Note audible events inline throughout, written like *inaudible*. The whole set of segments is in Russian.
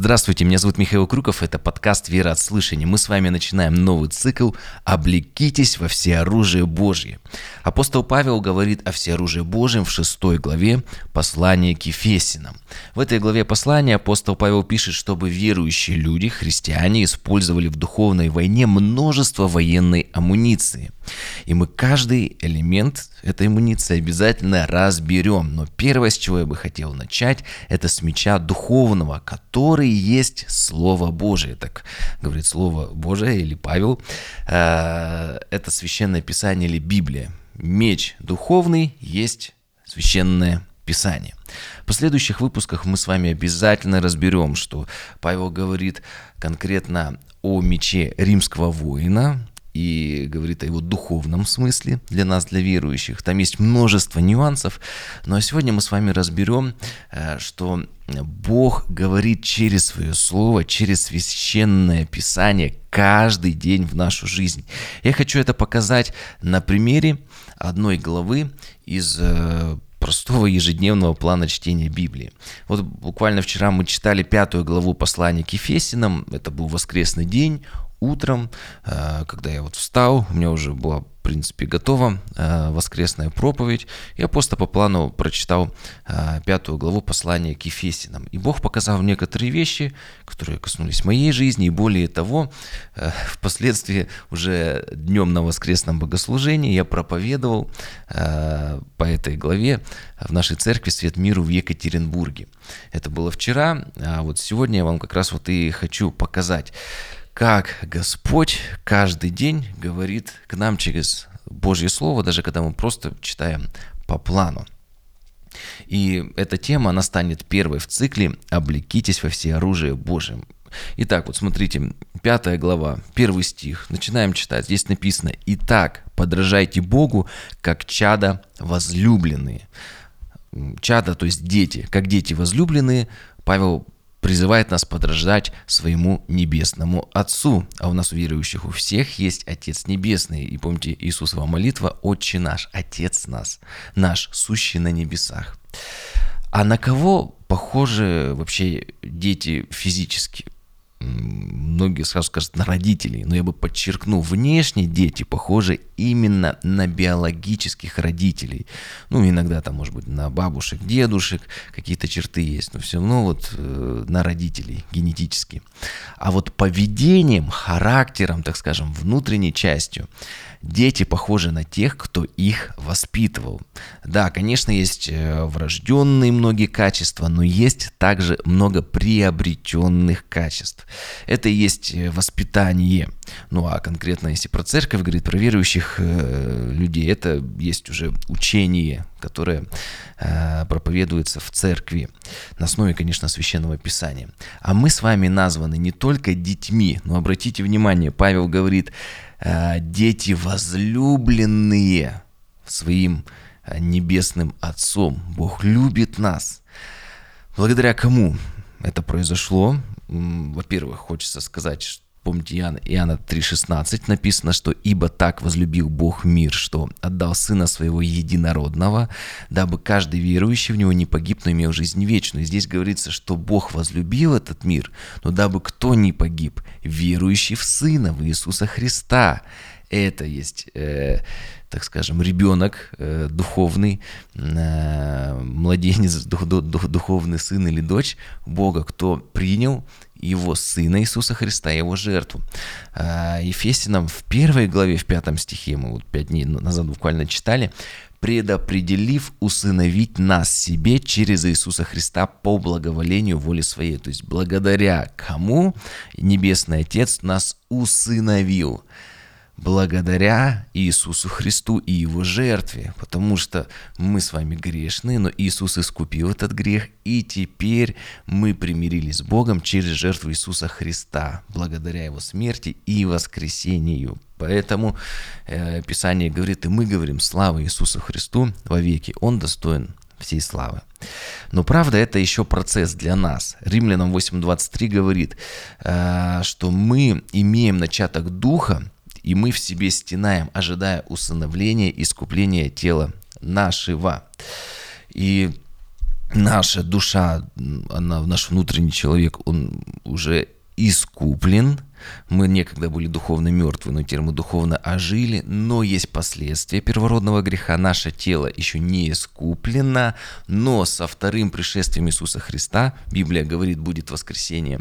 Здравствуйте, меня зовут Михаил Крюков, это подкаст «Вера от слышания». Мы с вами начинаем новый цикл «Облекитесь во всеоружие Божье». Апостол Павел говорит о всеоружии Божьем в шестой главе послания к Ефесинам. В этой главе послания апостол Павел пишет, чтобы верующие люди, христиане, использовали в духовной войне множество военной амуниции. И мы каждый элемент этой амуниции обязательно разберем. Но первое, с чего я бы хотел начать, это с меча духовного, который который есть Слово Божие. Так говорит Слово Божие или Павел. Э, это священное писание или Библия. Меч духовный есть священное Писание. В последующих выпусках мы с вами обязательно разберем, что Павел говорит конкретно о мече римского воина, и говорит о его духовном смысле для нас, для верующих. Там есть множество нюансов, но сегодня мы с вами разберем, э, что Бог говорит через свое слово, через священное писание каждый день в нашу жизнь. Я хочу это показать на примере одной главы из э, простого ежедневного плана чтения Библии. Вот буквально вчера мы читали пятую главу послания к Ефесинам, это был воскресный день, утром, э, когда я вот встал, у меня уже была, в принципе, готова э, воскресная проповедь, я просто по плану прочитал э, пятую главу послания к Ефесинам. И Бог показал некоторые вещи, которые коснулись моей жизни, и более того, *laughs* впоследствии уже днем на воскресном богослужении я проповедовал по этой главе в нашей церкви «Свет миру» в Екатеринбурге. Это было вчера, а вот сегодня я вам как раз вот и хочу показать как Господь каждый день говорит к нам через Божье Слово, даже когда мы просто читаем по плану. И эта тема, она станет первой в цикле «Облекитесь во все оружие Божьим». Итак, вот смотрите, пятая глава, первый стих, начинаем читать. Здесь написано «Итак, подражайте Богу, как чада возлюбленные». Чада, то есть дети, как дети возлюбленные, Павел призывает нас подражать своему небесному Отцу. А у нас у верующих у всех есть Отец Небесный. И помните, Иисусова молитва «Отче наш, Отец нас, наш, сущий на небесах». А на кого похожи вообще дети физически? многие сразу скажут на родителей, но я бы подчеркнул, внешне дети похожи именно на биологических родителей. Ну, иногда там, может быть, на бабушек, дедушек какие-то черты есть, но все равно вот э, на родителей генетически. А вот поведением, характером, так скажем, внутренней частью, дети похожи на тех, кто их воспитывал. Да, конечно, есть э, врожденные многие качества, но есть также много приобретенных качеств. Это и есть э, воспитание. Ну а конкретно, если про церковь говорит, про верующих э, людей, это есть уже учение, которое э, проповедуется в церкви на основе, конечно, священного писания. А мы с вами названы не только детьми, но обратите внимание, Павел говорит, э, дети возлюбленные своим небесным Отцом. Бог любит нас. Благодаря кому это произошло? Во-первых, хочется сказать, что Помните, Иоанна, Иоанна 3,16 написано, что «Ибо так возлюбил Бог мир, что отдал Сына Своего Единородного, дабы каждый верующий в Него не погиб, но имел жизнь вечную». И здесь говорится, что Бог возлюбил этот мир, но дабы кто не погиб, верующий в Сына, в Иисуса Христа. Это есть, э, так скажем, ребенок э, духовный, э, младенец, дух, дух, духовный сын или дочь Бога, кто принял его Сына Иисуса Христа, его жертву. А, Ефесянам в первой главе, в пятом стихе, мы вот пять дней назад буквально читали, предопределив усыновить нас себе через Иисуса Христа по благоволению воли своей. То есть благодаря кому Небесный Отец нас усыновил благодаря Иисусу Христу и Его жертве, потому что мы с вами грешны, но Иисус искупил этот грех, и теперь мы примирились с Богом через жертву Иисуса Христа, благодаря Его смерти и воскресению. Поэтому э, Писание говорит, и мы говорим, слава Иисусу Христу во веки, Он достоин всей славы. Но правда, это еще процесс для нас. Римлянам 8.23 говорит, э, что мы имеем начаток Духа, и мы в себе стенаем, ожидая усыновления, искупления тела нашего. И наша душа, она, наш внутренний человек, он уже искуплен, мы некогда были духовно мертвы, но теперь мы духовно ожили, но есть последствия первородного греха. Наше тело еще не искуплено, но со вторым пришествием Иисуса Христа, Библия говорит, будет воскресение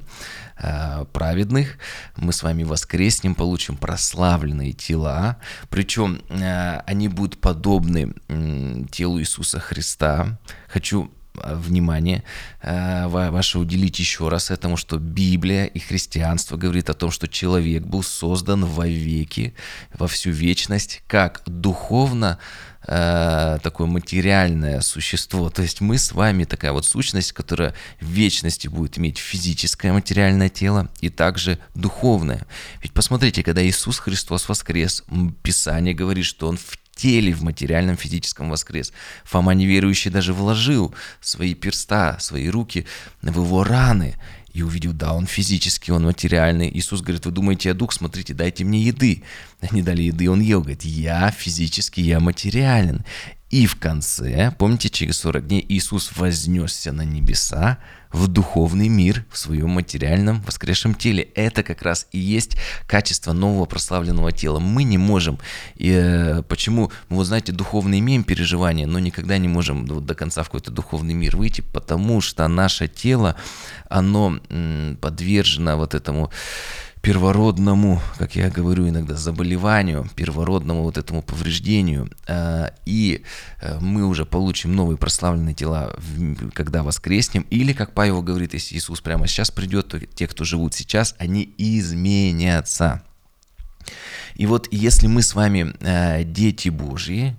э, праведных, мы с вами воскреснем, получим прославленные тела, причем э, они будут подобны э, телу Иисуса Христа. Хочу внимание э, ваше уделить еще раз этому, что Библия и христианство говорит о том, что человек был создан во веки, во всю вечность, как духовно э, такое материальное существо. То есть мы с вами такая вот сущность, которая в вечности будет иметь физическое материальное тело и также духовное. Ведь посмотрите, когда Иисус Христос воскрес, Писание говорит, что Он в теле, в материальном физическом воскрес. Фома неверующий даже вложил свои перста, свои руки в его раны и увидел, да, он физический, он материальный. Иисус говорит, вы думаете, я дух, смотрите, дайте мне еды. Они дали еды, он ел, говорит, я физический, я материален. И в конце, помните, через 40 дней Иисус вознесся на небеса, в духовный мир, в своем материальном воскресшем теле. Это как раз и есть качество нового прославленного тела. Мы не можем. И, э, почему? Мы, вот знаете, духовно имеем переживания, но никогда не можем вот, до конца в какой-то духовный мир выйти, потому что наше тело, оно м, подвержено вот этому первородному, как я говорю иногда, заболеванию, первородному вот этому повреждению, а, и э, мы уже получим новые прославленные тела, когда воскреснем, или, как Павел говорит, если Иисус прямо сейчас придет, то те, кто живут сейчас, они изменятся. И вот если мы с вами э, дети Божьи,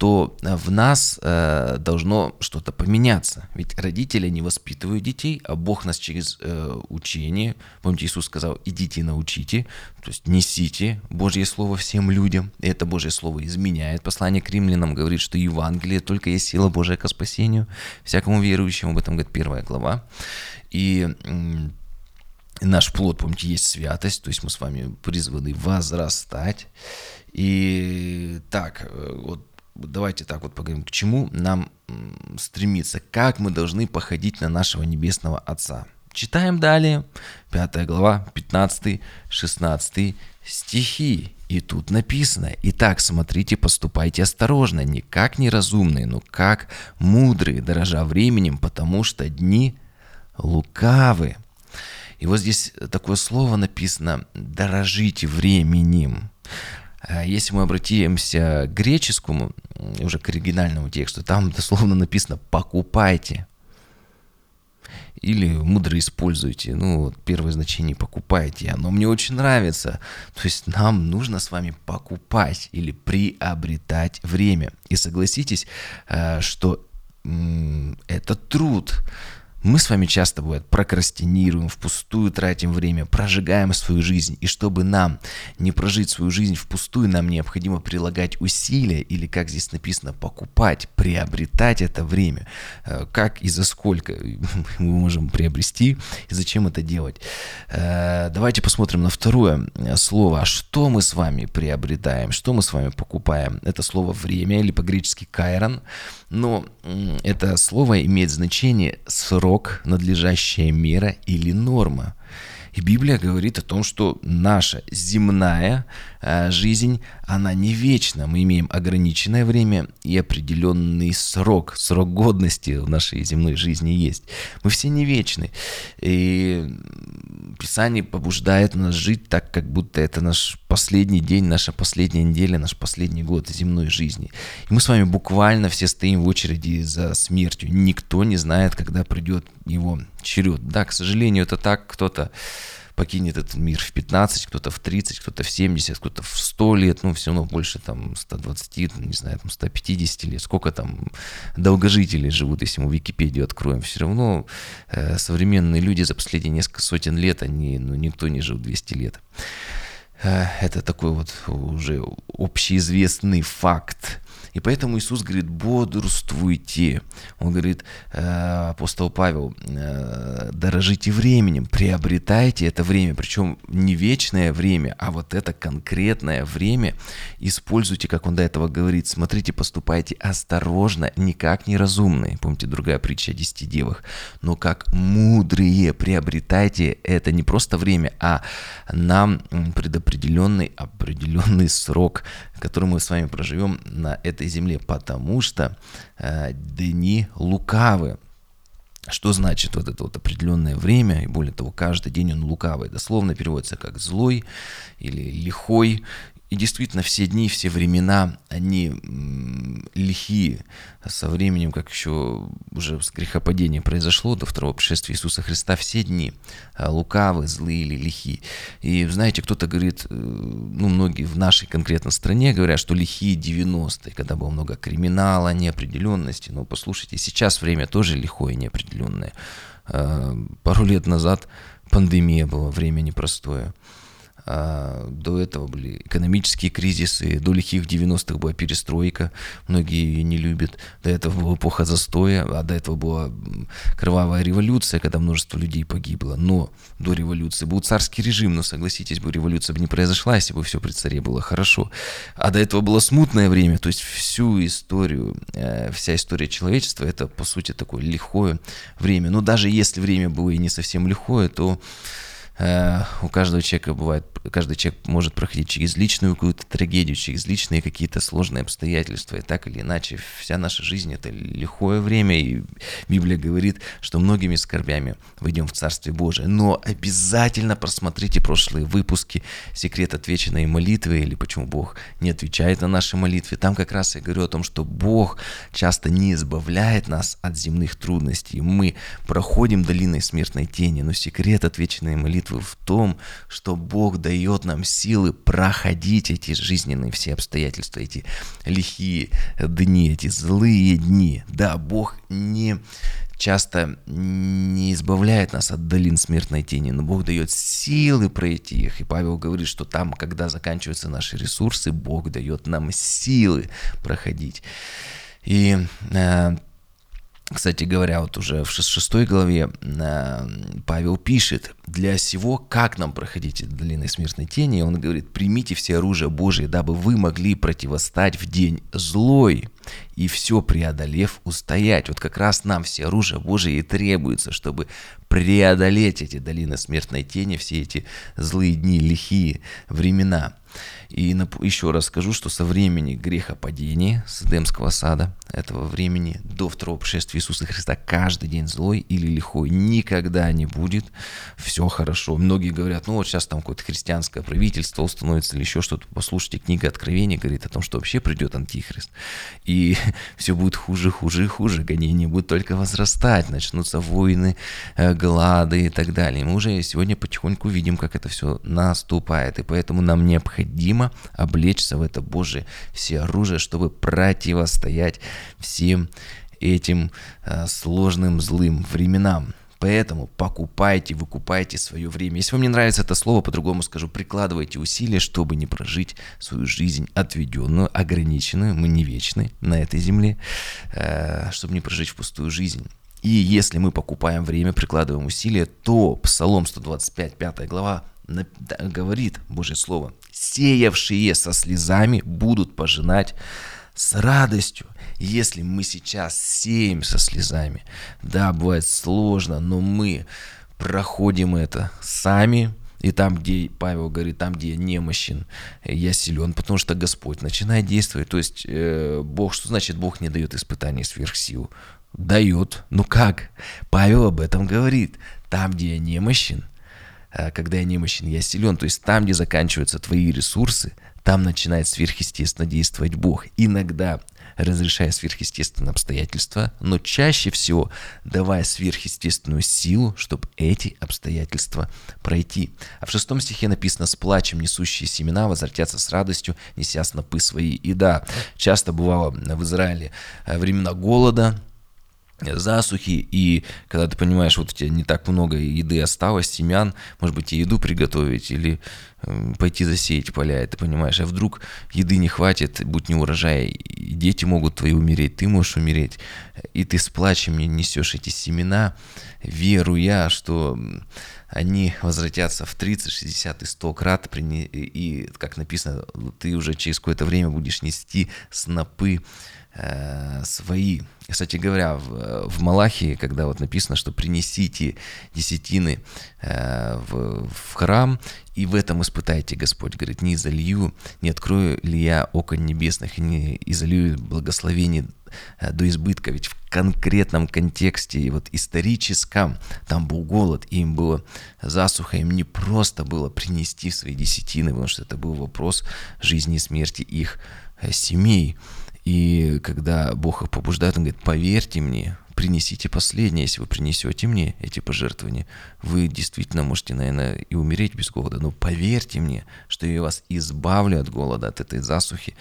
то в нас э, должно что-то поменяться. Ведь родители не воспитывают детей, а Бог нас через э, учение, помните, Иисус сказал, идите научите, то есть несите Божье Слово всем людям. И это Божье Слово изменяет. Послание к римлянам говорит, что Евангелие только есть сила Божия к спасению, всякому верующему, об этом говорит первая глава. И наш плод, помните, есть святость, то есть мы с вами призваны возрастать. И так, э, вот давайте так вот поговорим, к чему нам стремиться, как мы должны походить на нашего Небесного Отца. Читаем далее, 5 глава, 15-16 стихи. И тут написано, «Итак, смотрите, поступайте осторожно, не как неразумные, но как мудрые, дорожа временем, потому что дни лукавы». И вот здесь такое слово написано «дорожите временем». А если мы обратимся к греческому, уже к оригинальному тексту, там дословно написано «покупайте». Или мудро используйте. Ну, первое значение «покупайте». Оно мне очень нравится. То есть нам нужно с вами покупать или приобретать время. И согласитесь, э, что это труд. Мы с вами часто, бывает, прокрастинируем, впустую тратим время, прожигаем свою жизнь. И чтобы нам не прожить свою жизнь впустую, нам необходимо прилагать усилия, или, как здесь написано, покупать, приобретать это время. Э, как и за сколько *laughs* мы можем приобрести, и зачем это делать. Э, давайте посмотрим на второе э, слово. А что мы с вами приобретаем, что мы с вами покупаем? Это слово «время» или по-гречески «кайрон». Но это слово имеет значение «срок», «надлежащая мера» или «норма». И Библия говорит о том, что наша земная э, жизнь, она не вечна. Мы имеем ограниченное время и определенный срок, срок годности в нашей земной жизни есть. Мы все не вечны. И Писание побуждает нас жить так, как будто это наш последний день, наша последняя неделя, наш последний год земной жизни. И мы с вами буквально все стоим в очереди за смертью. Никто не знает, когда придет его черед. Да, к сожалению, это так, кто-то покинет этот мир в 15, кто-то в 30, кто-то в 70, кто-то в 100 лет, ну, все равно больше там 120, не знаю, там 150 лет, сколько там долгожителей живут, если мы Википедию откроем, все равно э, современные люди за последние несколько сотен лет, они, ну, никто не жил 200 лет. Э, это такой вот уже общеизвестный факт. И поэтому Иисус говорит, бодрствуйте. Он говорит, э, апостол Павел, э, дорожите временем, приобретайте это время, причем не вечное время, а вот это конкретное время. Используйте, как он до этого говорит, смотрите, поступайте осторожно, не как неразумные, помните другая притча о десяти девах, но как мудрые, приобретайте это не просто время, а нам предопределенный определенный срок, который мы с вами проживем на этой земле, потому что э, дни лукавы. Что значит вот это вот определенное время, и более того, каждый день он лукавый, дословно переводится как злой или лихой, и действительно, все дни, все времена, они лихие. Со временем, как еще уже с грехопадения произошло до второго пришествия Иисуса Христа, все дни а, лукавы, злые или лихие. И знаете, кто-то говорит, э, ну, многие в нашей конкретно стране говорят, что лихие 90-е, когда было много криминала, неопределенности. Но послушайте, сейчас время тоже лихое, неопределенное. А, пару лет назад пандемия была, время непростое. А, до этого были экономические кризисы, до лихих 90-х была перестройка, многие ее не любят. До этого была эпоха застоя, а до этого была кровавая революция, когда множество людей погибло. Но до революции был царский режим, но согласитесь, бы революция бы не произошла, если бы все при царе было хорошо. А до этого было смутное время, то есть всю историю, э, вся история человечества, это по сути такое лихое время. Но даже если время было и не совсем лихое, то у каждого человека бывает, каждый человек может проходить через личную какую-то трагедию, через личные какие-то сложные обстоятельства, и так или иначе вся наша жизнь это лихое время, и Библия говорит, что многими скорбями выйдем в Царствие Божие, но обязательно просмотрите прошлые выпуски «Секрет отвеченной молитвы» или «Почему Бог не отвечает на наши молитвы». Там как раз я говорю о том, что Бог часто не избавляет нас от земных трудностей, мы проходим долиной смертной тени, но секрет отвеченной молитвы молитвы в том, что Бог дает нам силы проходить эти жизненные все обстоятельства, эти лихие дни, эти злые дни. Да, Бог не часто не избавляет нас от долин смертной тени, но Бог дает силы пройти их. И Павел говорит, что там, когда заканчиваются наши ресурсы, Бог дает нам силы проходить. И э, кстати говоря, вот уже в шестой главе э, Павел пишет, для сего, как нам проходить длинной смертной тени, он говорит, примите все оружие Божие, дабы вы могли противостать в день злой и все преодолев устоять. Вот как раз нам все оружие Божие и требуется, чтобы преодолеть эти долины смертной тени, все эти злые дни, лихие времена. И еще раз скажу, что со времени грехопадения с Эдемского сада, этого времени до второго пришествия Иисуса Христа, каждый день злой или лихой никогда не будет. Все хорошо. Многие говорят, ну вот сейчас там какое-то христианское правительство установится или еще что-то. Послушайте, книга Откровения говорит о том, что вообще придет Антихрист. И *laughs* все будет хуже, хуже и хуже. Гонения будут только возрастать. Начнутся войны, э, глады и так далее. Мы уже сегодня потихоньку видим, как это все наступает. И поэтому нам необходимо необходимо облечься в это Божие все оружие, чтобы противостоять всем этим э, сложным злым временам. Поэтому покупайте, выкупайте свое время. Если вам не нравится это слово, по-другому скажу, прикладывайте усилия, чтобы не прожить свою жизнь отведенную, ограниченную, мы не вечны на этой земле, э, чтобы не прожить впустую жизнь. И если мы покупаем время, прикладываем усилия, то Псалом 125, 5 глава говорит Божье Слово, сеявшие со слезами будут пожинать с радостью. Если мы сейчас сеем со слезами, да, бывает сложно, но мы проходим это сами, и там, где Павел говорит, там, где я немощен, я силен, потому что Господь начинает действовать. То есть э, Бог, что значит Бог не дает испытаний сверх сил? Дает. Ну как? Павел об этом говорит. Там, где я немощен, когда я немощен, я силен. То есть там, где заканчиваются твои ресурсы, там начинает сверхъестественно действовать Бог. Иногда разрешая сверхъестественные обстоятельства, но чаще всего давая сверхъестественную силу, чтобы эти обстоятельства пройти. А в шестом стихе написано «С плачем несущие семена возвратятся с радостью, неся снопы свои». И да, часто бывало в Израиле э, времена голода, засухи, и когда ты понимаешь, вот у тебя не так много еды осталось, семян, может быть, и еду приготовить, или э, пойти засеять поля, и ты понимаешь, а вдруг еды не хватит, будь не урожай, и дети могут твои умереть, ты можешь умереть, и ты с плачем несешь эти семена, веруя, что они возвратятся в 30, 60 и 100 крат, и, как написано, ты уже через какое-то время будешь нести снопы э, свои. Кстати говоря, в, в Малахии, когда вот написано, что принесите десятины э, в, в храм, и в этом испытайте, Господь говорит, не изолью, не открою ли я окон небесных, не изолью благословение э, до избытка. Ведь в конкретном контексте, вот историческом, там был голод, и им было засуха, им не просто было принести свои десятины, потому что это был вопрос жизни и смерти их э, семей. И когда Бог их побуждает, Он говорит, поверьте мне, принесите последнее, если вы принесете мне эти пожертвования, вы действительно можете, наверное, и умереть без голода, но поверьте мне, что я вас избавлю от голода, от этой засухи,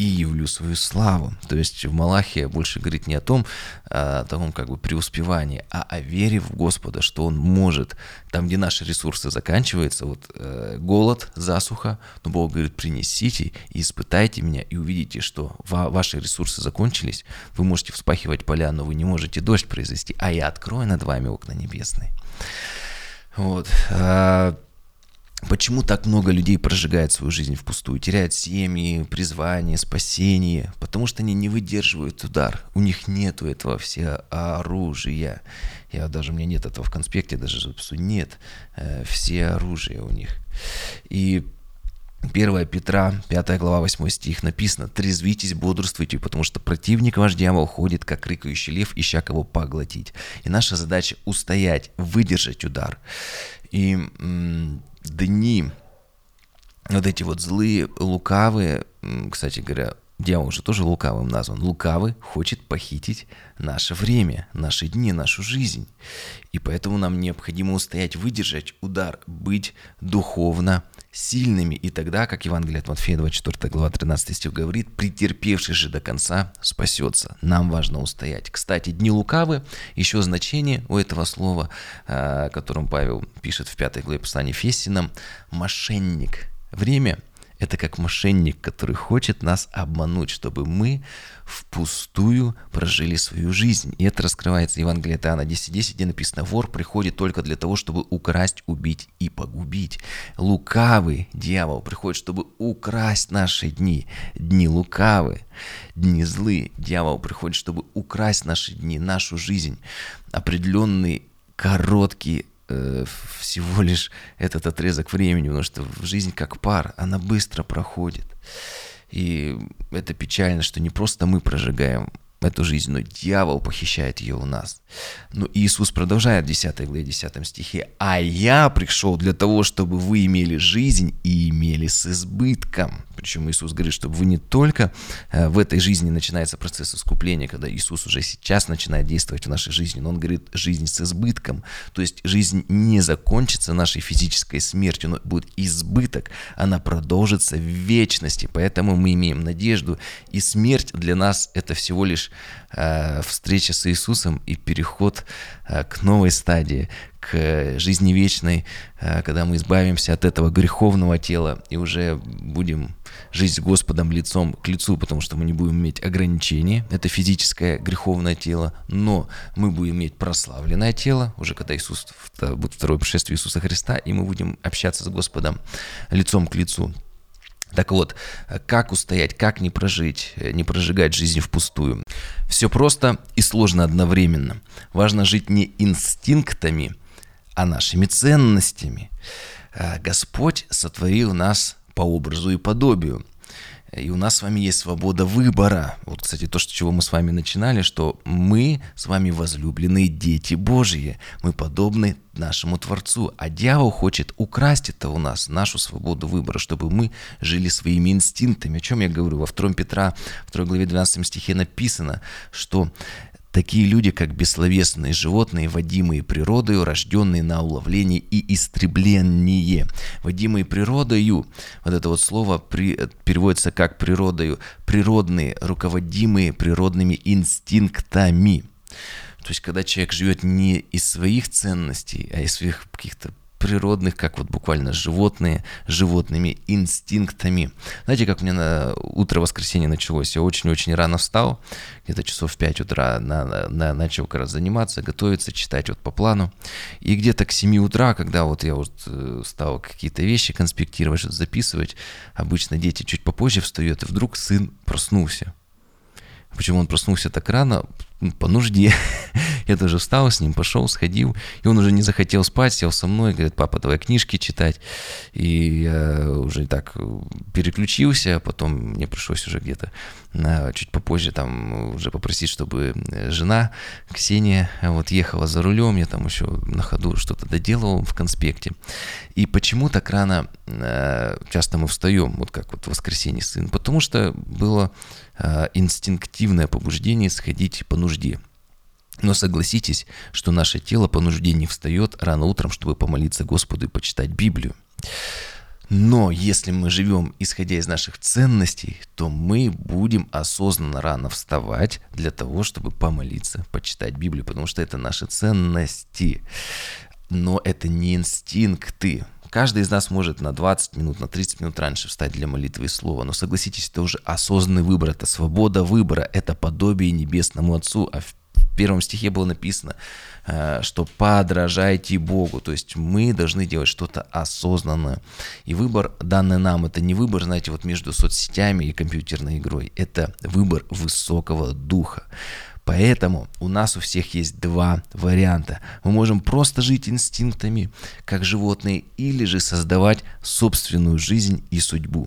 и явлю свою славу. То есть в Малахии больше говорит не о том, а, о том как бы преуспевании, а о вере в Господа, что Он может, там, где наши ресурсы заканчиваются, вот э, голод, засуха, но Бог говорит, принесите и испытайте меня, и увидите, что ва- ваши ресурсы закончились, вы можете вспахивать поля, но вы не можете дождь произвести, а я открою над вами окна небесные. Вот. Почему так много людей прожигает свою жизнь впустую, теряют семьи, призвание, спасение? Потому что они не выдерживают удар. У них нету этого все оружия. Я даже, у меня нет этого в конспекте, даже запису. Нет э, все оружия у них. И 1 Петра, 5 глава, 8 стих написано «Трезвитесь, бодрствуйте, потому что противник ваш дьявол ходит, как рыкающий лев, ища кого поглотить». И наша задача устоять, выдержать удар. И дни, вот эти вот злые, лукавые, кстати говоря, дьявол уже тоже лукавым назван. Лукавый хочет похитить наше время, наши дни, нашу жизнь. И поэтому нам необходимо устоять, выдержать удар, быть духовно сильными. И тогда, как Евангелие от Матфея 24 глава 13 стих говорит, претерпевший же до конца спасется. Нам важно устоять. Кстати, дни лукавы, еще значение у этого слова, о а, котором Павел пишет в 5 главе послания Фессинам, мошенник. Время – это как мошенник, который хочет нас обмануть, чтобы мы впустую прожили свою жизнь. И это раскрывается в Евангелии от Иоанна 10.10, где написано, вор приходит только для того, чтобы украсть, убить и погубить. Лукавый дьявол приходит, чтобы украсть наши дни. Дни лукавы, дни злые. Дьявол приходит, чтобы украсть наши дни, нашу жизнь. Определенный короткий Э, всего лишь этот отрезок времени, потому что жизнь как пар, она быстро проходит. И это печально, что не просто мы прожигаем эту жизнь, но дьявол похищает ее у нас. Но Иисус продолжает в 10 главе 10 стихе, «А я пришел для того, чтобы вы имели жизнь и имели с избытком». Причем Иисус говорит, чтобы вы не только э, в этой жизни начинается процесс искупления, когда Иисус уже сейчас начинает действовать в нашей жизни, но Он говорит, жизнь с избытком. То есть жизнь не закончится нашей физической смертью, но будет избыток, она продолжится в вечности. Поэтому мы имеем надежду, и смерть для нас это всего лишь э, встреча с Иисусом и переход э, к новой стадии, к жизни вечной, э, когда мы избавимся от этого греховного тела и уже будем жить с Господом лицом к лицу, потому что мы не будем иметь ограничений, это физическое греховное тело, но мы будем иметь прославленное тело, уже когда Иисус, будет второе пришествие Иисуса Христа, и мы будем общаться с Господом лицом к лицу. Так вот, как устоять, как не прожить, не прожигать жизнь впустую? Все просто и сложно одновременно. Важно жить не инстинктами, а нашими ценностями. А Господь сотворил нас по образу и подобию. И у нас с вами есть свобода выбора. Вот, кстати, то, с чего мы с вами начинали, что мы с вами возлюбленные дети Божьи. Мы подобны нашему Творцу. А дьявол хочет украсть это у нас, нашу свободу выбора, чтобы мы жили своими инстинктами. О чем я говорю? Во 2 Петра, 2 главе 12 стихе написано, что Такие люди, как бессловесные животные, водимые природою, рожденные на уловление и истребление. Водимые природою, вот это вот слово при, переводится как природою, природные, руководимые природными инстинктами. То есть, когда человек живет не из своих ценностей, а из своих каких-то природных, как вот буквально животные, животными инстинктами. Знаете, как у меня на утро воскресенья началось? Я очень-очень рано встал, где-то часов в 5 утра на, на, начал как раз заниматься, готовиться, читать вот по плану. И где-то к 7 утра, когда вот я вот э, стал какие-то вещи конспектировать, что-то записывать, обычно дети чуть попозже встают, и вдруг сын проснулся. Почему он проснулся так рано? По нужде. *laughs* Я тоже встал с ним, пошел, сходил. И он уже не захотел спать, сел со мной, говорит, папа, давай книжки читать. И я уже так переключился, а потом мне пришлось уже где-то чуть попозже там уже попросить, чтобы жена Ксения вот ехала за рулем, я там еще на ходу что-то доделывал в конспекте. И почему так рано э, часто мы встаем, вот как вот в воскресенье сын? Потому что было Э, инстинктивное побуждение сходить по нужде. Но согласитесь, что наше тело по нужде не встает рано утром, чтобы помолиться Господу и почитать Библию. Но если мы живем исходя из наших ценностей, то мы будем осознанно рано вставать для того, чтобы помолиться, почитать Библию, потому что это наши ценности. Но это не инстинкты. Каждый из нас может на 20 минут, на 30 минут раньше встать для молитвы и слова, но согласитесь, это уже осознанный выбор, это свобода выбора, это подобие небесному Отцу, а в первом стихе было написано, э, что подражайте Богу, то есть мы должны делать что-то осознанное. И выбор, данный нам, это не выбор, знаете, вот между соцсетями и компьютерной игрой, это выбор высокого духа. Поэтому у нас у всех есть два варианта. Мы можем просто жить инстинктами, как животные, или же создавать собственную жизнь и судьбу.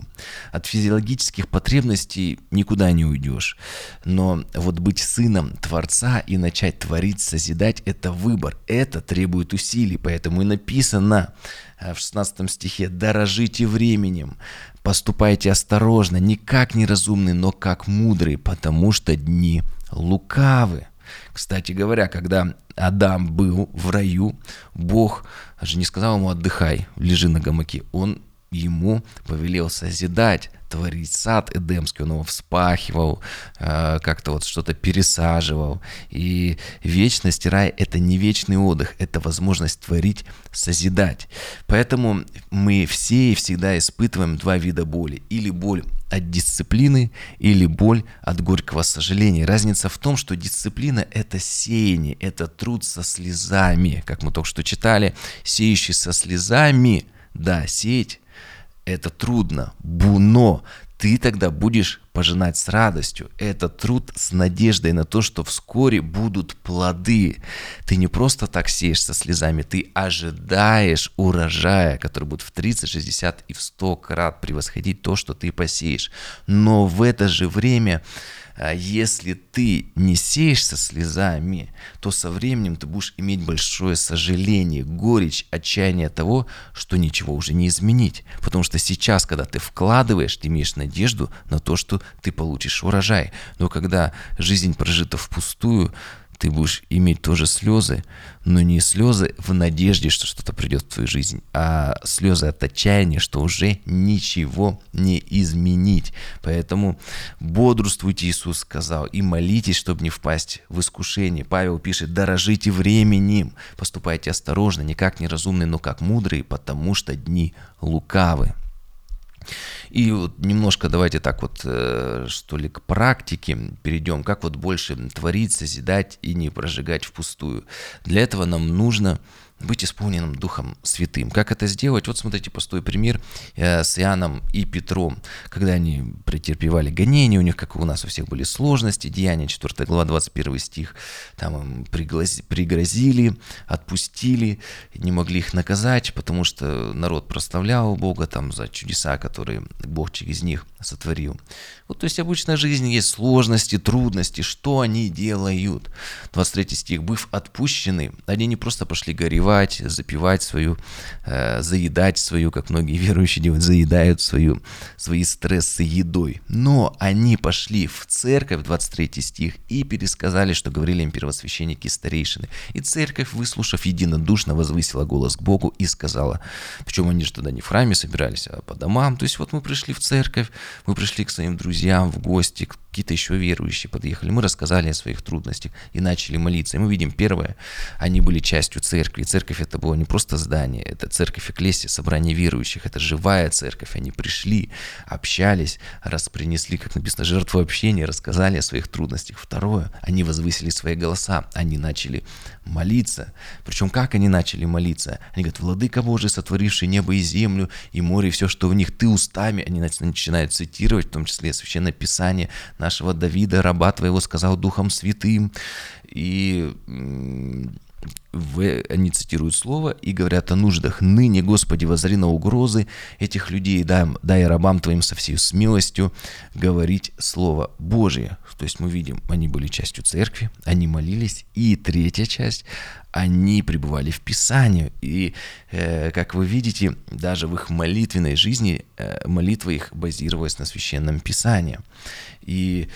От физиологических потребностей никуда не уйдешь. Но вот быть сыном Творца и начать творить, созидать – это выбор. Это требует усилий, поэтому и написано э, в 16 стихе «Дорожите временем, поступайте осторожно, не как неразумные, но как мудрые, потому что дни лукавы. Кстати говоря, когда Адам был в раю, Бог же не сказал ему отдыхай, лежи на гамаке. Он ему повелел созидать, творить сад Эдемский, он его вспахивал, э, как-то вот что-то пересаживал. И вечность рай – это не вечный отдых, это возможность творить, созидать. Поэтому мы все и всегда испытываем два вида боли. Или боль от дисциплины, или боль от горького сожаления. Разница в том, что дисциплина – это сеяние, это труд со слезами. Как мы только что читали, сеющий со слезами, да, сеять это трудно, но ты тогда будешь пожинать с радостью. Это труд с надеждой на то, что вскоре будут плоды. Ты не просто так сеешь со слезами, ты ожидаешь урожая, который будет в 30, 60 и в 100 крат превосходить то, что ты посеешь. Но в это же время если ты не сеешь со слезами, то со временем ты будешь иметь большое сожаление, горечь, отчаяние того, что ничего уже не изменить. Потому что сейчас, когда ты вкладываешь, ты имеешь надежду на то, что ты получишь урожай. Но когда жизнь прожита впустую, ты будешь иметь тоже слезы, но не слезы в надежде, что что-то придет в твою жизнь, а слезы от отчаяния, что уже ничего не изменить. Поэтому бодрствуйте, Иисус сказал, и молитесь, чтобы не впасть в искушение. Павел пишет, дорожите временем, поступайте осторожно, не как неразумные, но как мудрые, потому что дни лукавы. И вот немножко давайте так вот, э, что ли, к практике перейдем, как вот больше творить, созидать и не прожигать впустую. Для этого нам нужно быть исполненным Духом Святым. Как это сделать? Вот смотрите, простой пример э, с Иоанном и Петром. Когда они претерпевали гонения, у них, как и у нас у всех, были сложности. Деяния 4 глава, 21 стих. Там им пригрозили, отпустили, не могли их наказать, потому что народ прославлял Бога там за чудеса, которые Бог через них сотворил. Вот, то есть обычная жизнь есть сложности, трудности, что они делают. 23 стих. «Быв отпущены, они не просто пошли горевать, запивать свою, э, заедать свою, как многие верующие делают, заедают свою, свои стрессы едой. Но они пошли в церковь, 23 стих, и пересказали, что говорили им первосвященники старейшины. И церковь, выслушав единодушно, возвысила голос к Богу и сказала, причем они же туда не в храме собирались, а по домам. То есть вот мы пришли в церковь, мы пришли к своим друзьям в гости, какие-то еще верующие подъехали. Мы рассказали о своих трудностях и начали молиться. И мы видим, первое, они были частью церкви. Церковь это было не просто здание, это церковь Эклесия, собрание верующих. Это живая церковь. Они пришли, общались, раз принесли, как написано, жертву общения, рассказали о своих трудностях. Второе, они возвысили свои голоса. Они начали молиться. Причем как они начали молиться? Они говорят, Владыка Божий, сотворивший небо и землю, и море, и все, что в них, ты устами. Они начинают цитировать, в том числе Священное Писание, нашего Давида, раба твоего, сказал Духом Святым. И в, они цитируют слово и говорят о нуждах. «Ныне, Господи, возри на угрозы этих людей, дай, дай рабам Твоим со всей смелостью говорить Слово Божие». То есть мы видим, они были частью церкви, они молились. И третья часть, они пребывали в Писании. И, э, как вы видите, даже в их молитвенной жизни э, молитва их базировалась на Священном Писании. И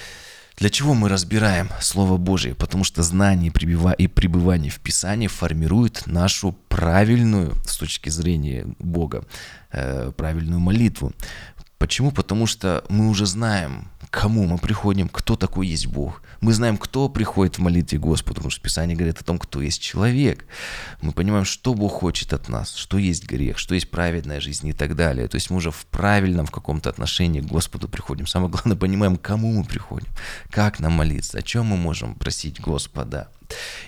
для чего мы разбираем Слово Божие? Потому что знание и пребывание в Писании формирует нашу правильную, с точки зрения Бога, э, правильную молитву. Почему? Потому что мы уже знаем, кому мы приходим, кто такой есть Бог. Мы знаем, кто приходит в молитве Господу, потому что Писание говорит о том, кто есть человек. Мы понимаем, что Бог хочет от нас, что есть грех, что есть праведная жизнь и так далее. То есть мы уже в правильном в каком-то отношении к Господу приходим. Самое главное, *laughs* понимаем, к кому мы приходим, как нам молиться, о чем мы можем просить Господа.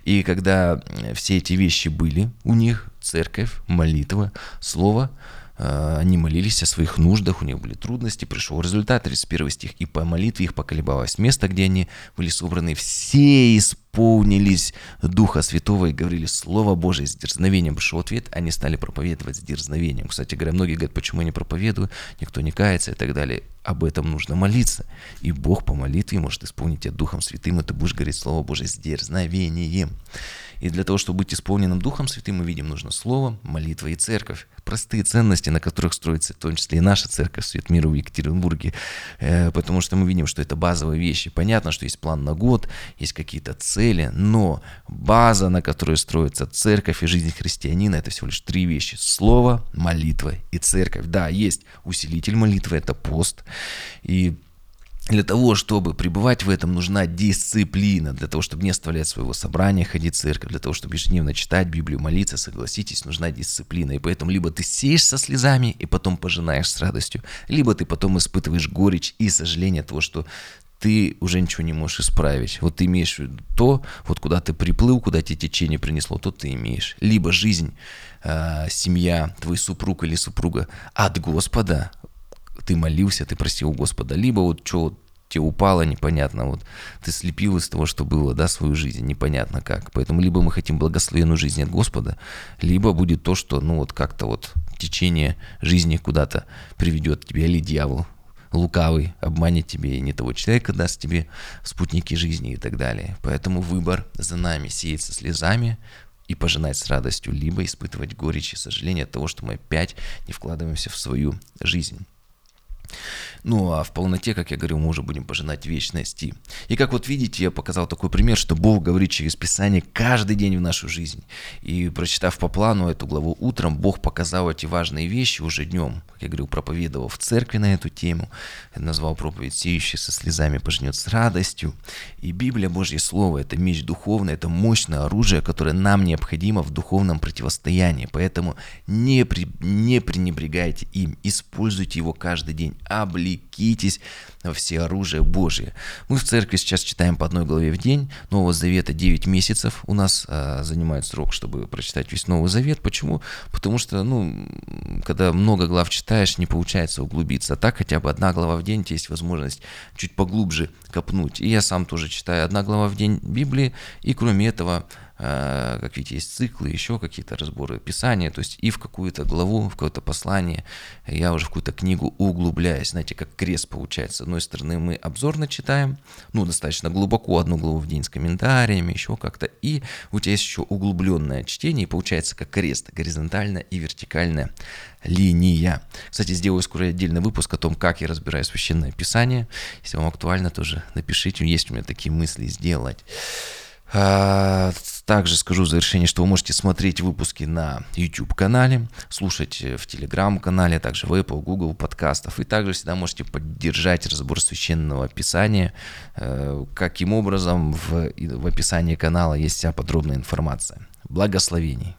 И когда все эти вещи были у них, церковь, молитва, слово – Э, они молились о своих нуждах, у них были трудности, пришел результат, 31 стих, и по молитве их поколебалось место, где они были собраны, все исполнились Духа Святого и говорили Слово Божие с дерзновением. Пришел ответ, они стали проповедовать с дерзновением. Кстати говоря, многие говорят, почему я не проповедую, никто не кается и так далее. Об этом нужно молиться. И Бог по молитве может исполнить тебя Духом Святым, и ты будешь говорить Слово Божие с дерзновением. И для того, чтобы быть исполненным Духом Святым, мы видим, нужно Слово, молитва и церковь. Простые ценности, на которых строится в том числе и наша церковь Свет Мира в Екатеринбурге. Э, потому что мы видим, что это базовые вещи. Понятно, что есть план на год, есть какие-то цели, но база, на которой строится церковь и жизнь христианина, это всего лишь три вещи. Слово, молитва и церковь. Да, есть усилитель молитвы, это пост. И для того, чтобы пребывать в этом, нужна дисциплина. Для того, чтобы не оставлять своего собрания, ходить в церковь, для того, чтобы ежедневно читать Библию, молиться, согласитесь, нужна дисциплина. И поэтому либо ты сеешь со слезами и потом пожинаешь с радостью, либо ты потом испытываешь горечь и сожаление того, что ты уже ничего не можешь исправить. Вот ты имеешь то, вот куда ты приплыл, куда тебе течение принесло, то ты имеешь. Либо жизнь, э, семья, твой супруг или супруга от Господа, ты молился, ты просил Господа, либо вот что тебе упало, непонятно, вот ты слепил из того, что было, да, свою жизнь, непонятно как. Поэтому либо мы хотим благословенную жизнь от Господа, либо будет то, что, ну вот как-то вот течение жизни куда-то приведет тебя, или дьявол лукавый обманет тебе и не того человека даст тебе спутники жизни и так далее. Поэтому выбор за нами сеяться слезами, и пожинать с радостью, либо испытывать горечь и сожаление от того, что мы опять не вкладываемся в свою жизнь. Ну, а в полноте, как я говорил, мы уже будем пожинать вечности. И как вот видите, я показал такой пример, что Бог говорит через Писание каждый день в нашу жизнь. И прочитав по плану эту главу утром, Бог показал эти важные вещи уже днем. Как я говорил, проповедовал в церкви на эту тему. Я назвал проповедь «Сеющий со слезами пожнет с радостью». И Библия, Божье Слово, это меч духовный, это мощное оружие, которое нам необходимо в духовном противостоянии. Поэтому не, при, не пренебрегайте им, используйте его каждый день облекитесь все оружие Божие. Мы в церкви сейчас читаем по одной главе в день. Нового Завета 9 месяцев у нас а, занимает срок, чтобы прочитать весь Новый Завет. Почему? Потому что, ну, когда много глав читаешь, не получается углубиться. А так хотя бы одна глава в день, есть возможность чуть поглубже копнуть. И я сам тоже читаю одна глава в день Библии, и кроме этого Э, как видите, есть циклы, еще какие-то разборы Писания, то есть и в какую-то главу, в какое-то послание, я уже в какую-то книгу углубляюсь, знаете, как крест получается. Одной стороны, мы обзорно читаем, ну, достаточно глубоко, одну главу в день с комментариями, еще как-то, и у тебя есть еще углубленное чтение, и получается как крест, горизонтальная и вертикальная линия. Кстати, сделаю скоро отдельный выпуск о том, как я разбираю священное писание. Если вам актуально, тоже напишите, есть у меня такие мысли сделать. А, также скажу в завершение, что вы можете смотреть выпуски на YouTube-канале, слушать в Telegram-канале, также в Apple, Google подкастов. И также всегда можете поддержать разбор священного писания. Э, каким образом в, в описании канала есть вся подробная информация. Благословений!